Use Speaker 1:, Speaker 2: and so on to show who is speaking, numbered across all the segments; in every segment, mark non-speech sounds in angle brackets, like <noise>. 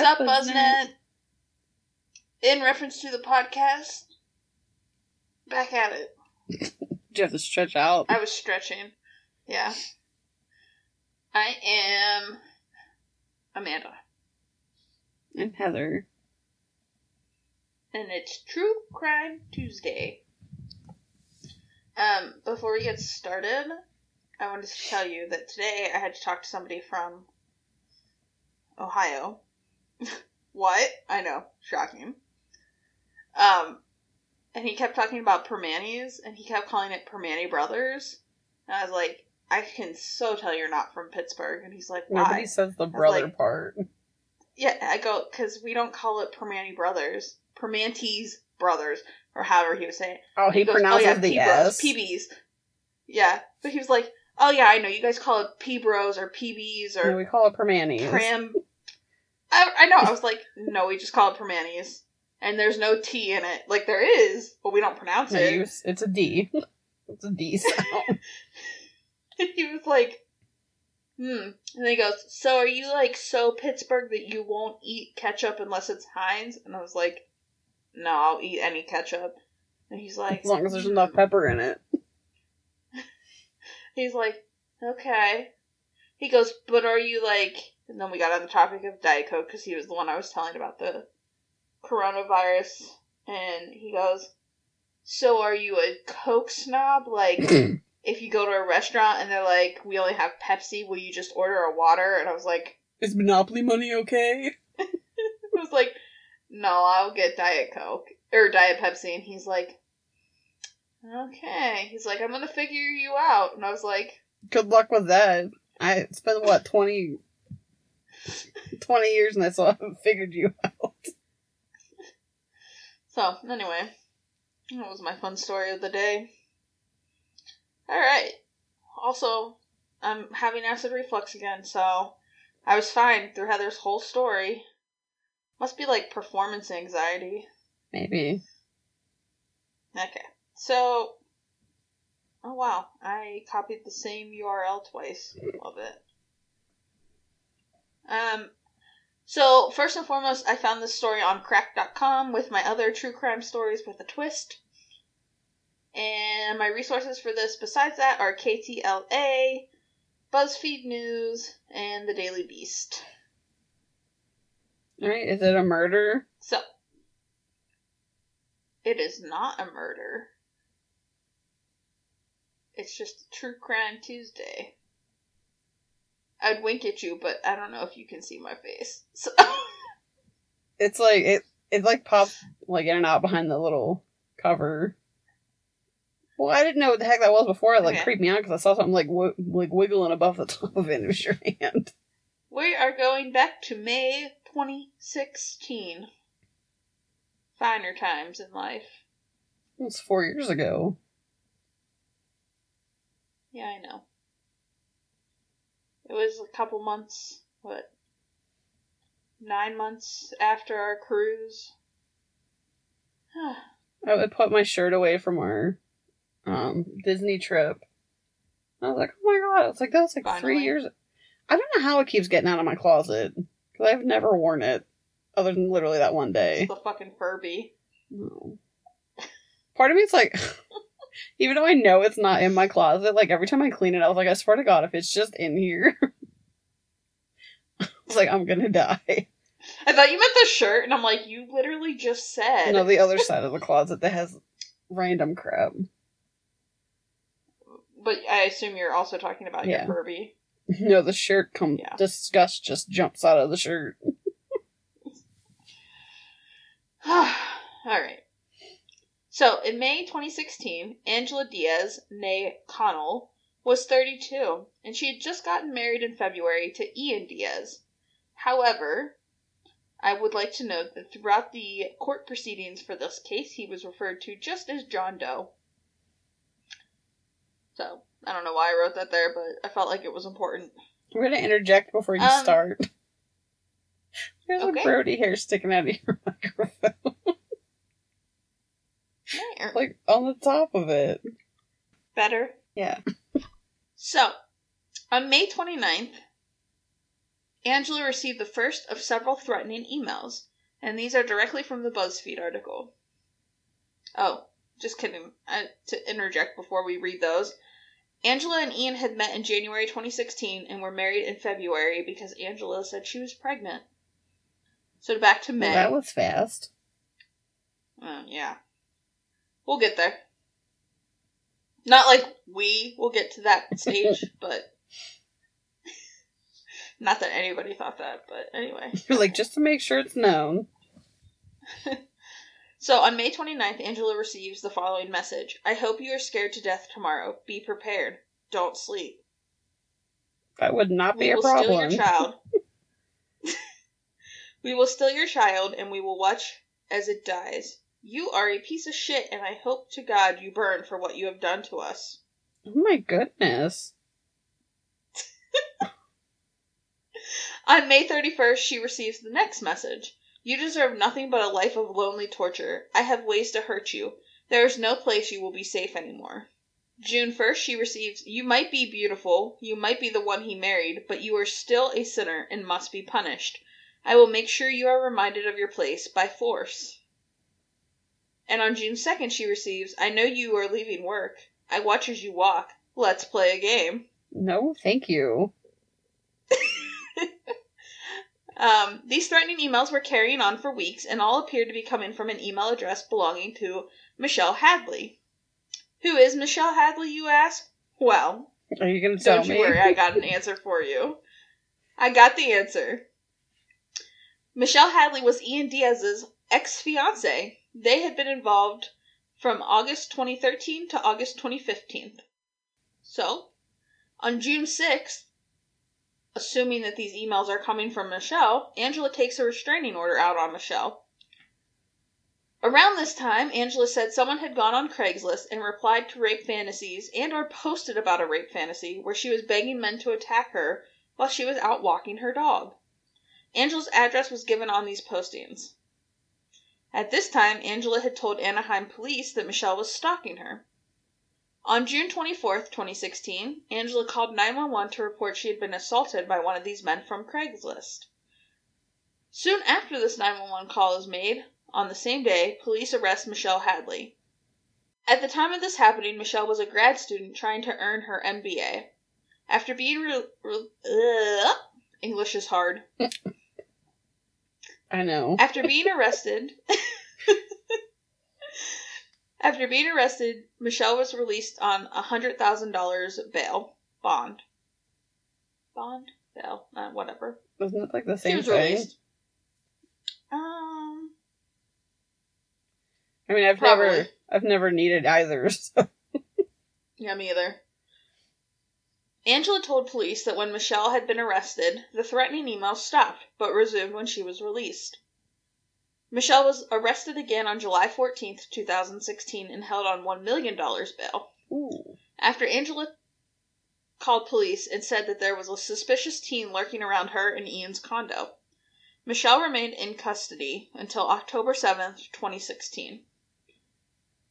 Speaker 1: Sup, Buzznet? In reference to the podcast, back at it. <laughs>
Speaker 2: Do you have to stretch out?
Speaker 1: I was stretching. Yeah. I am Amanda.
Speaker 2: And Heather.
Speaker 1: And it's True Crime Tuesday. Um, before we get started, I wanted to tell you that today I had to talk to somebody from Ohio. <laughs> what? I know, shocking. Um, and he kept talking about Permanis, and he kept calling it Permani Brothers. And I was like, I can so tell you're not from Pittsburgh. And he's like, why?
Speaker 2: Nobody says the brother
Speaker 1: like-
Speaker 2: part.
Speaker 1: Yeah, I go, because we don't call it Permani Brothers. Permantes Brothers, or however he was saying it.
Speaker 2: Oh, he
Speaker 1: goes,
Speaker 2: pronounces the
Speaker 1: P-bros,
Speaker 2: S.
Speaker 1: PBs. Yeah, but he was like, "Oh yeah, I know you guys call it P Bros or PBs
Speaker 2: No,
Speaker 1: or
Speaker 2: we call it Permanis.
Speaker 1: Pram." I, I know. I was like, "No, we just call it Permanis, and there's no T in it. Like there is, but we don't pronounce
Speaker 2: No,
Speaker 1: it."
Speaker 2: you- it's a D. <laughs> it's a D <laughs> sound.
Speaker 1: he was like, "Hmm," and then he goes, "So are you like so Pittsburgh that you won't eat ketchup unless it's Heinz?" And I was like, "No, I'll eat any ketchup." And he's like,
Speaker 2: as long as there's
Speaker 1: "Hmm."
Speaker 2: enough pepper in it. <laughs>
Speaker 1: He's like, okay. He goes, but are you like? And then we got on the topic of Diet Coke because he was the one I was telling about the coronavirus, and he goes, so are you a Coke snob? Like, <clears throat> if you go to a restaurant and they're like, we only have Pepsi, will you just order a water? And I was like,
Speaker 2: Is Monopoly money okay? <laughs>
Speaker 1: I was like, no, I'll get Diet Coke or Diet Pepsi, and he's like. Okay. He's like, I'm gonna figure you out. And I was like,
Speaker 2: Good luck with that. I it's been what 20, <laughs> 20 years and I still haven't figured you out.
Speaker 1: So, anyway, that was my fun story of the day. Alright. Also, I'm having acid reflux again, so I was fine through Heather's whole story. Must be like performance anxiety.
Speaker 2: Maybe.
Speaker 1: Okay. So, oh wow, I copied the same URL twice. Love it. Um, so first and foremost, I found this story on crack.com with my other true crime stories with a twist. And my resources for this besides that are KTLA, BuzzFeed News, and the Daily Beast.
Speaker 2: Alright, is it a murder?
Speaker 1: So, it is not a murder. It's just True Crime Tuesday. I'd wink at you, but I don't know if you can see my face. <laughs> So,
Speaker 2: It's like it it like pops like in and out behind the little cover. Well, I didn't know what the heck that was before. It like
Speaker 1: Okay.
Speaker 2: creeped me out because I saw something like w- like wiggling above the <laughs> top of it. It was your hand.
Speaker 1: we are going back to May 2016. Finer times in life.
Speaker 2: It was four years ago.
Speaker 1: Yeah, I know. It was a couple months, what? Nine months after our cruise. <sighs>
Speaker 2: I would put my shirt away from our um, Disney trip. I was like, oh my god! It's like that was like three years. I don't know how it keeps getting out of my closet because I've never worn it other than literally that one day.
Speaker 1: It's the fucking Furby.
Speaker 2: No. Part of me, it's like, even though I know it's not in my closet, like every time I clean it, I was like, I swear to God, if it's just in here, <laughs> I was like I'm gonna die.
Speaker 1: I thought you meant the shirt, and I'm like, you literally just said.
Speaker 2: No, the other side of the closet that has random crap.
Speaker 1: But I assume you're also talking about
Speaker 2: Yeah.
Speaker 1: your Furby.
Speaker 2: No, the shirt comes.
Speaker 1: Yeah.
Speaker 2: Disgust just jumps out of the shirt. <sighs>
Speaker 1: All right. So, in May 2016, Angela Diaz, née Connell, was 32, and she had just gotten married in February to Ian Diaz. However, I would like to note that throughout the court proceedings for this case, he was referred to just as John Doe. So, I don't know why I wrote that there, but I felt like it was important.
Speaker 2: I'm gonna interject before you
Speaker 1: Um,
Speaker 2: start. <laughs> There's
Speaker 1: okay.
Speaker 2: a Brody hair sticking out of your <laughs> microphone, on the top of it.
Speaker 1: Better.
Speaker 2: Yeah.
Speaker 1: So, on May 29th, Angela received the first of several threatening emails, and these are directly from the BuzzFeed article. Oh, just kidding. I, to interject before we read those, Angela and Ian had met in January 2016 and were married in February because Angela said she was pregnant. So back to May.
Speaker 2: Well, that was fast.
Speaker 1: Uh, yeah. We'll get there. Not like we will get to that stage, <laughs> but not that anybody thought that, but anyway. <laughs>
Speaker 2: You're like, just to make sure it's known. <laughs>
Speaker 1: So on May 29th, Angela receives the following message I hope you are scared to death tomorrow. Be prepared. Don't sleep.
Speaker 2: That would not be
Speaker 1: we
Speaker 2: a
Speaker 1: will
Speaker 2: problem.
Speaker 1: steal your child. we will steal your child and we will watch as it dies. You are a piece of shit, and I hope to God you burn for what you have done to us.
Speaker 2: Oh my goodness. <laughs>
Speaker 1: On May 31st, she receives the next message You deserve nothing but a life of lonely torture. I have ways to hurt you. There is no place you will be safe anymore. June 1st, she receives You might be beautiful, you might be the one he married, but you are still a sinner and must be punished. I will make sure you are reminded of your place by force. And on June 2nd, she receives I know you are leaving work. I watch as you walk. Let's play a game.
Speaker 2: No, thank you. <laughs>
Speaker 1: Um, these threatening emails were carrying on for weeks and all appeared to be coming from an email address belonging to Michelle Hadley. Who is Michelle Hadley, you ask? Well,
Speaker 2: Are you going to tell me?
Speaker 1: don't you worry, I got an <laughs> answer for you. I got the answer. Michelle Hadley was Ian Diaz's ex fiance. They had been involved from August 2013 to August 2015. So, on June 6th, assuming that these emails are coming from Michelle, Angela takes a restraining order out on Michelle. Around this time, Angela said someone had gone on Craigslist and replied to rape fantasies and or posted about a rape fantasy where she was begging men to attack her while she was out walking her dog. Angela's address was given on these postings. At this time, Angela had told Anaheim police that Michelle was stalking her. On June 24th, 2016, Angela called 911 to report she had been assaulted by one of these men from Craigslist. Soon after this 911 call is made, on the same day, police arrest Michelle Hadley. At the time of this happening, Michelle was a grad student trying to earn her MBA. After being re- re- English is hard.
Speaker 2: I know.
Speaker 1: After being arrested, <laughs> after being arrested, Michelle was released on a hundred thousand dollars bail bond. Bond bail, uh, whatever.
Speaker 2: Wasn't it like the same?
Speaker 1: She was
Speaker 2: thing?
Speaker 1: released. Um,
Speaker 2: I mean, I've
Speaker 1: Probably.
Speaker 2: never, I've never needed either. <laughs> So.
Speaker 1: yeah, me either. Angela told police that when Michelle had been arrested, the threatening emails stopped, but resumed when she was released. Michelle was arrested again on July 14, 2016, and held on $1 million bail.
Speaker 2: Ooh.
Speaker 1: After Angela called police and said that there was a suspicious teen lurking around her and Ian's condo. Michelle remained in custody until October 7, 2016.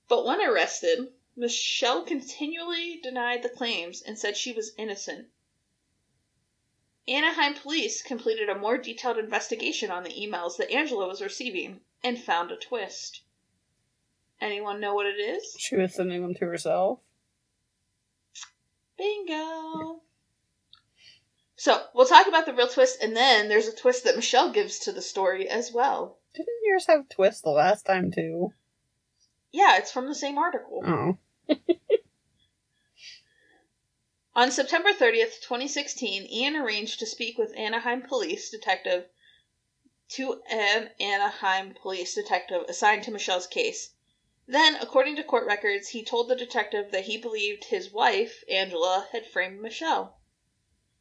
Speaker 1: But when arrested, Michelle continually denied the claims and said she was innocent. Anaheim police completed a more detailed investigation on the emails that Angela was receiving and found a twist. Anyone know what it is?
Speaker 2: She was sending them to herself.
Speaker 1: Bingo. So, we'll talk about the real twist, and then there's a twist that Michelle gives to the story as well.
Speaker 2: Didn't yours have twist the last time too?
Speaker 1: Yeah, it's from the same article.
Speaker 2: Oh.
Speaker 1: On September 30th, 2016, Ian arranged to speak with Anaheim police detective to an Anaheim police detective assigned to Michelle's case. Then, according to court records, he told the detective that he believed his wife, Angela, had framed Michelle.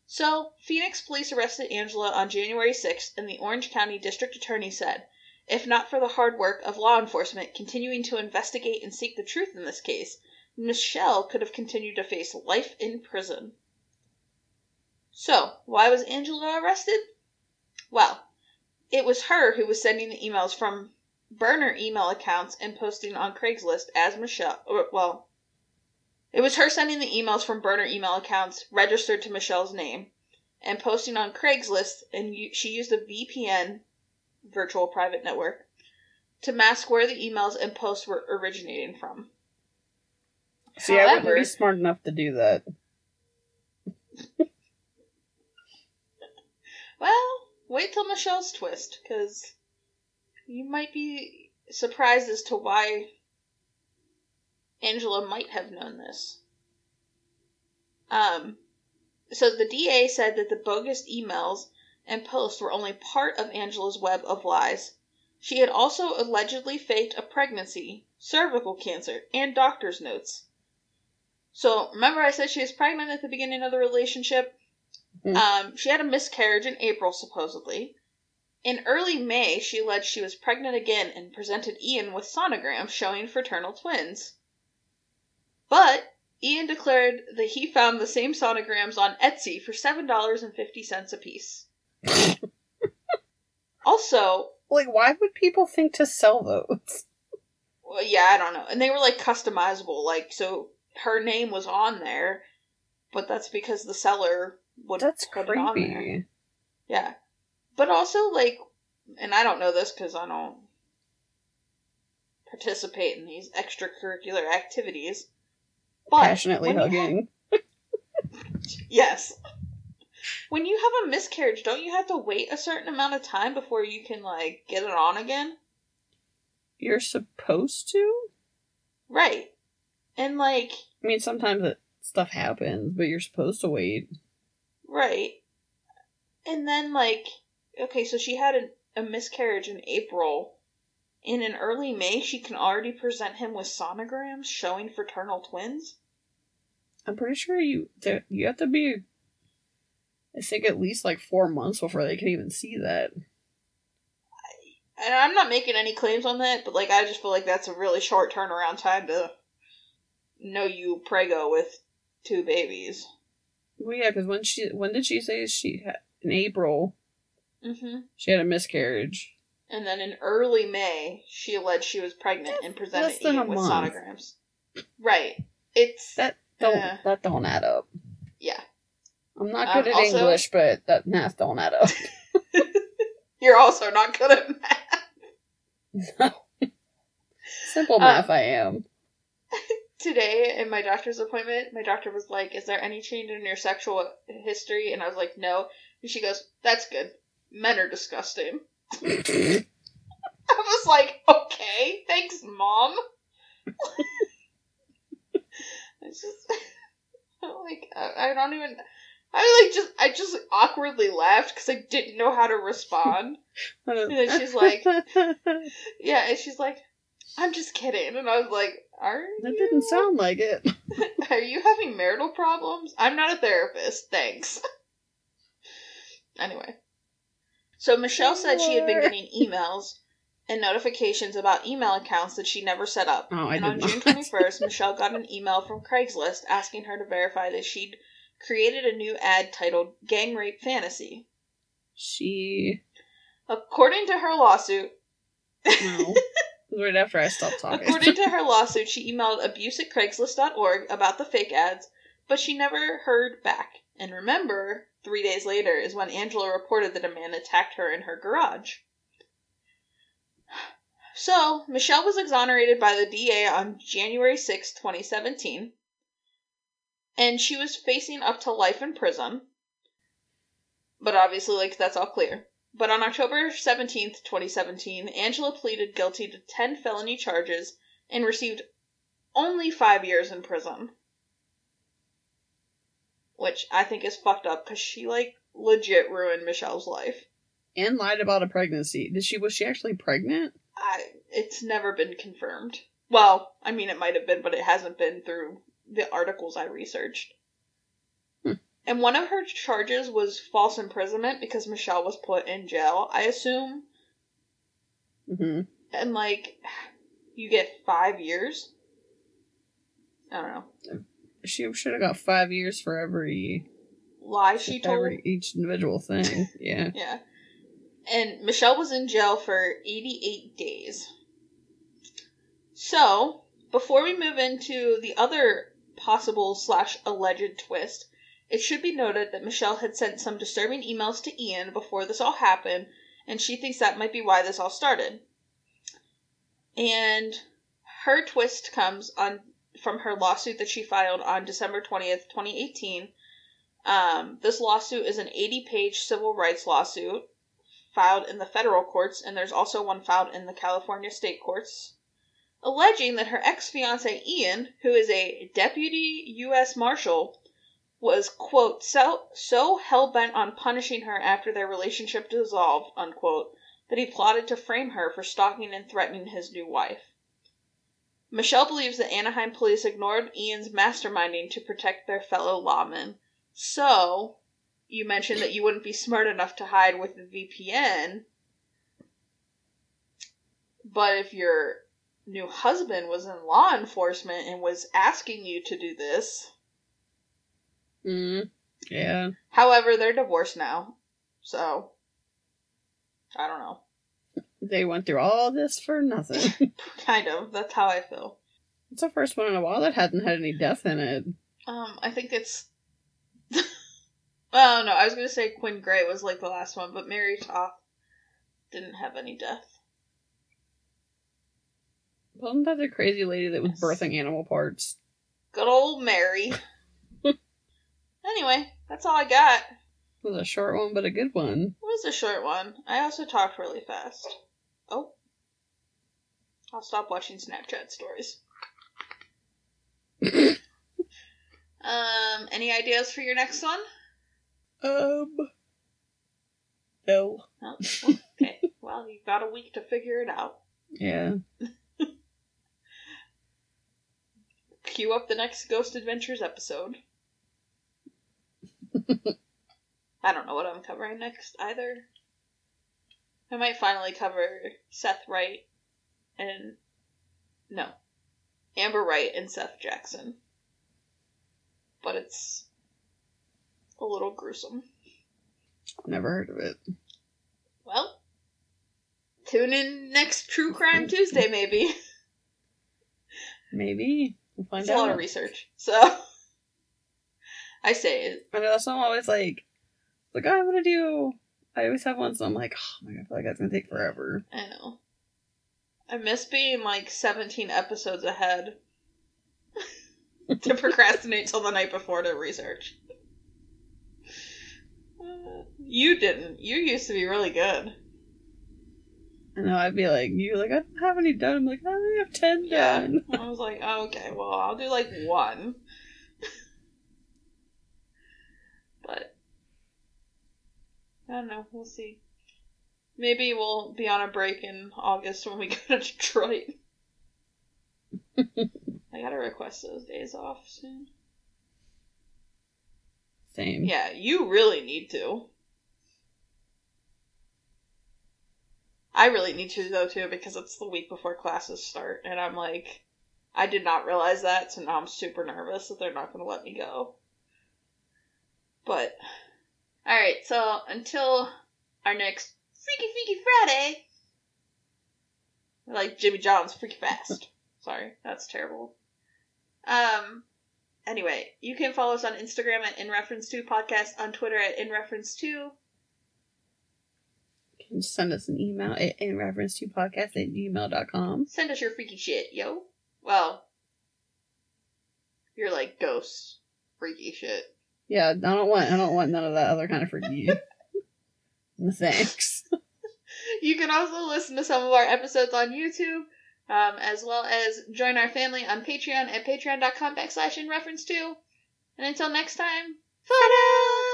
Speaker 1: So, Phoenix police arrested Angela on January 6th, and the Orange County District Attorney said, if not for the hard work of law enforcement continuing to investigate and seek the truth in this case, Michelle could have continued to face life in prison. So, why was Angela arrested? Well, it was her who was sending the emails from burner email accounts and posting on Craigslist as Michelle. Or, well, it was her sending the emails from burner email accounts registered to Michelle's name. and posting on Craigslist, and she used a VPN, virtual private network, to mask where the emails and posts were originating from.
Speaker 2: See, I wouldn't be smart enough to do that.
Speaker 1: Well, wait till Michelle's twist, because you might be surprised as to why Angela might have known this. Um, so the DA said that the bogus emails and posts were only part of Angela's web of lies. She had also allegedly faked a pregnancy, cervical cancer, and doctor's notes. So remember I said she was pregnant at the beginning of the relationship?
Speaker 2: Mm.
Speaker 1: Um, she had a miscarriage in April, supposedly. In early May, she alleged she was pregnant again and presented Ian with sonograms showing fraternal twins. But Ian declared that he found the same sonograms on Etsy for $7.50 a piece. Also,
Speaker 2: Like, why would people think to sell those?
Speaker 1: well, yeah, I don't know. And they were like customizable, like so her name was on there, but that's because the seller would
Speaker 2: That's
Speaker 1: put it on there. Yeah. But also, like, and I don't know this because I don't participate in these extracurricular activities. But
Speaker 2: Passionately hugging.
Speaker 1: ha- <laughs> yes. When you have a miscarriage, don't you have to wait a certain amount of time before you can, like, get it on again?
Speaker 2: You're supposed to?
Speaker 1: Right. And, like,
Speaker 2: I mean, sometimes it, stuff happens, but you're supposed to wait.
Speaker 1: Right. And then, like, okay, so she had a, a miscarriage in April. And in early May, she can already present him with sonograms showing fraternal twins.
Speaker 2: I'm pretty sure you there, you have to be, I think, at least like four months before they can even see that.
Speaker 1: And I'm not making any claims on that, but, like, I just feel like that's a really short turnaround time to know you prego with two babies.
Speaker 2: Well, yeah, because when she when did she say she had in April
Speaker 1: hmm
Speaker 2: she had a miscarriage?
Speaker 1: And then in early May, she alleged she was pregnant and presented
Speaker 2: less than a
Speaker 1: Ian with
Speaker 2: month.
Speaker 1: sonograms. Right. It's.
Speaker 2: That don't
Speaker 1: Uh.
Speaker 2: that don't add up. I'm not
Speaker 1: Um,
Speaker 2: good at
Speaker 1: also-
Speaker 2: English, but that math don't add up. <laughs>
Speaker 1: You're also not good at math. <laughs> No.
Speaker 2: Simple
Speaker 1: Uh,
Speaker 2: math, I am. <laughs>
Speaker 1: today in my doctor's appointment, my doctor was like, Is there any change in your sexual history? And I was like, No. And she goes, That's good. Men are disgusting. I was like, Okay, thanks, mom. it's just like, I don't even. I like just, I just awkwardly laughed because I didn't know how to respond. <laughs> Oh. and then she's like- <laughs> Yeah, and she's like, I'm just kidding. And I was like, Are you
Speaker 2: that
Speaker 1: you?
Speaker 2: didn't sound like it. <laughs>
Speaker 1: Are you having marital problems? I'm not a therapist, thanks. anyway. So Michelle said she had been getting emails and notifications about email accounts that she never set up.
Speaker 2: Oh, I
Speaker 1: and on. June 21st, Michelle got an email from Craigslist asking her to verify that she'd created a new ad titled Gang Rape Fantasy.
Speaker 2: She
Speaker 1: According to her lawsuit,
Speaker 2: no. Right after I stopped talking.
Speaker 1: According to her <laughs> lawsuit, she emailed abuse at Craigslist.org about the fake ads, but she never heard back. And remember, three days later is when Angela reported that a man attacked her in her garage. So, Michelle was exonerated by the DA on January 6, 2017, and she was facing up to life in prison. But obviously, like, that's all clear. But on October 17th, 2017, Angela pleaded guilty to 10 felony charges and received only five years in prison. Which I think is fucked up because she, like, legit ruined Michelle's life.
Speaker 2: and lied about a pregnancy. Did she was she actually pregnant?
Speaker 1: I, it's never been confirmed. Well, I mean, it might have been, but it hasn't been through the articles I researched.
Speaker 2: Hmm.
Speaker 1: And one of her charges was false imprisonment because Michelle was put in jail, I assume.
Speaker 2: hmm
Speaker 1: And, like, you get five years? I don't know.
Speaker 2: She should have got five years for every
Speaker 1: Lie she told.
Speaker 2: every each individual thing. <laughs> Yeah.
Speaker 1: Yeah. And Michelle was in jail for 88 days. So, before we move into the other possible slash alleged twist, It should be noted that Michelle had sent some disturbing emails to Ian before this all happened, and she thinks that might be why this all started. And her twist comes on from her lawsuit that she filed on December 20th, 2018. Um, this lawsuit is an 80 page civil rights lawsuit filed in the federal courts, and there's also one filed in the California state courts, alleging that her ex fiance Ian, who is a deputy U.S. Marshal, was, quote, so, so hell bent on punishing her after their relationship dissolved, unquote, that he plotted to frame her for stalking and threatening his new wife. Michelle believes that Anaheim police ignored Ian's masterminding to protect their fellow lawmen. So, you mentioned that you wouldn't be smart enough to hide with the VPN. But if your new husband was in law enforcement and was asking you to do this.
Speaker 2: Mm. Yeah.
Speaker 1: However, they're divorced now. So, I don't know.
Speaker 2: They went through all this for nothing. <laughs> <laughs>
Speaker 1: kind of. That's how I feel.
Speaker 2: it's the first one in a while that hasn't had any death in it.
Speaker 1: Um, I think it's. <laughs> oh no, I was gonna say Quinn Gray was like the last one, but Mary Toft didn't have any death.
Speaker 2: Wasn't that the crazy lady that was
Speaker 1: Yes.
Speaker 2: birthing animal parts?
Speaker 1: Good old Mary. <laughs> anyway, that's all I got.
Speaker 2: It was a short one, but a good one.
Speaker 1: It was a short one. I also talked really fast. Oh. I'll stop watching Snapchat stories. <laughs> um, any ideas for your next one?
Speaker 2: Um. No.
Speaker 1: No? Okay. well, you've got a week to figure it out. <laughs>
Speaker 2: Yeah.
Speaker 1: Cue up the next Ghost Adventures episode. <laughs> I don't know what I'm covering next either. I might finally cover Seth Wright and. No. Amber Wright and Seth Jackson. But it's a little gruesome.
Speaker 2: Never heard of it.
Speaker 1: Well, tune in next True Crime <laughs> Tuesday, maybe.
Speaker 2: Maybe.
Speaker 1: It's a lot of research. So. <laughs> I say it.
Speaker 2: I know that's why I'm always like, like "Oh, I'm gonna do. I always have one, so I'm like, oh my god, I feel like that's gonna take forever.
Speaker 1: I know. I miss being like 17 episodes ahead <laughs> to procrastinate till the night before to research. Uh, you didn't. You used to be really good.
Speaker 2: Know I'd be like, you like I don't have any done. I'm like I only have ten
Speaker 1: Yeah.
Speaker 2: done. <laughs>
Speaker 1: I was like, oh, okay, well, I'll do like one. <laughs> but I don't know. We'll see. Maybe we'll be on a break in August when we <laughs> go to Detroit. I gotta request those days off soon.
Speaker 2: Same.
Speaker 1: Yeah, you really need to. I really need to though too because it's the week before classes start, and I'm like, I did not realize that, so now I'm super nervous that they're not going to let me go. But, all right, so until our next Freaky Freaky Friday, like Jimmy John's Freaky Fast. <laughs> Sorry, that's terrible. Um. Anyway, you can follow us on Instagram at In Reference To Podcast, on Twitter at In Reference To.
Speaker 2: Can send us an email at, in reference to podcast at gmail.com.
Speaker 1: Send us your freaky shit, yo. Well, you're like ghost freaky shit.
Speaker 2: Yeah, I don't want I don't want none of that other kind of freaky. <laughs> thanks.
Speaker 1: You can also listen to some of our episodes on YouTube, um, as well as join our family on Patreon at patreon.com backslash in reference to. And until next time, Fada!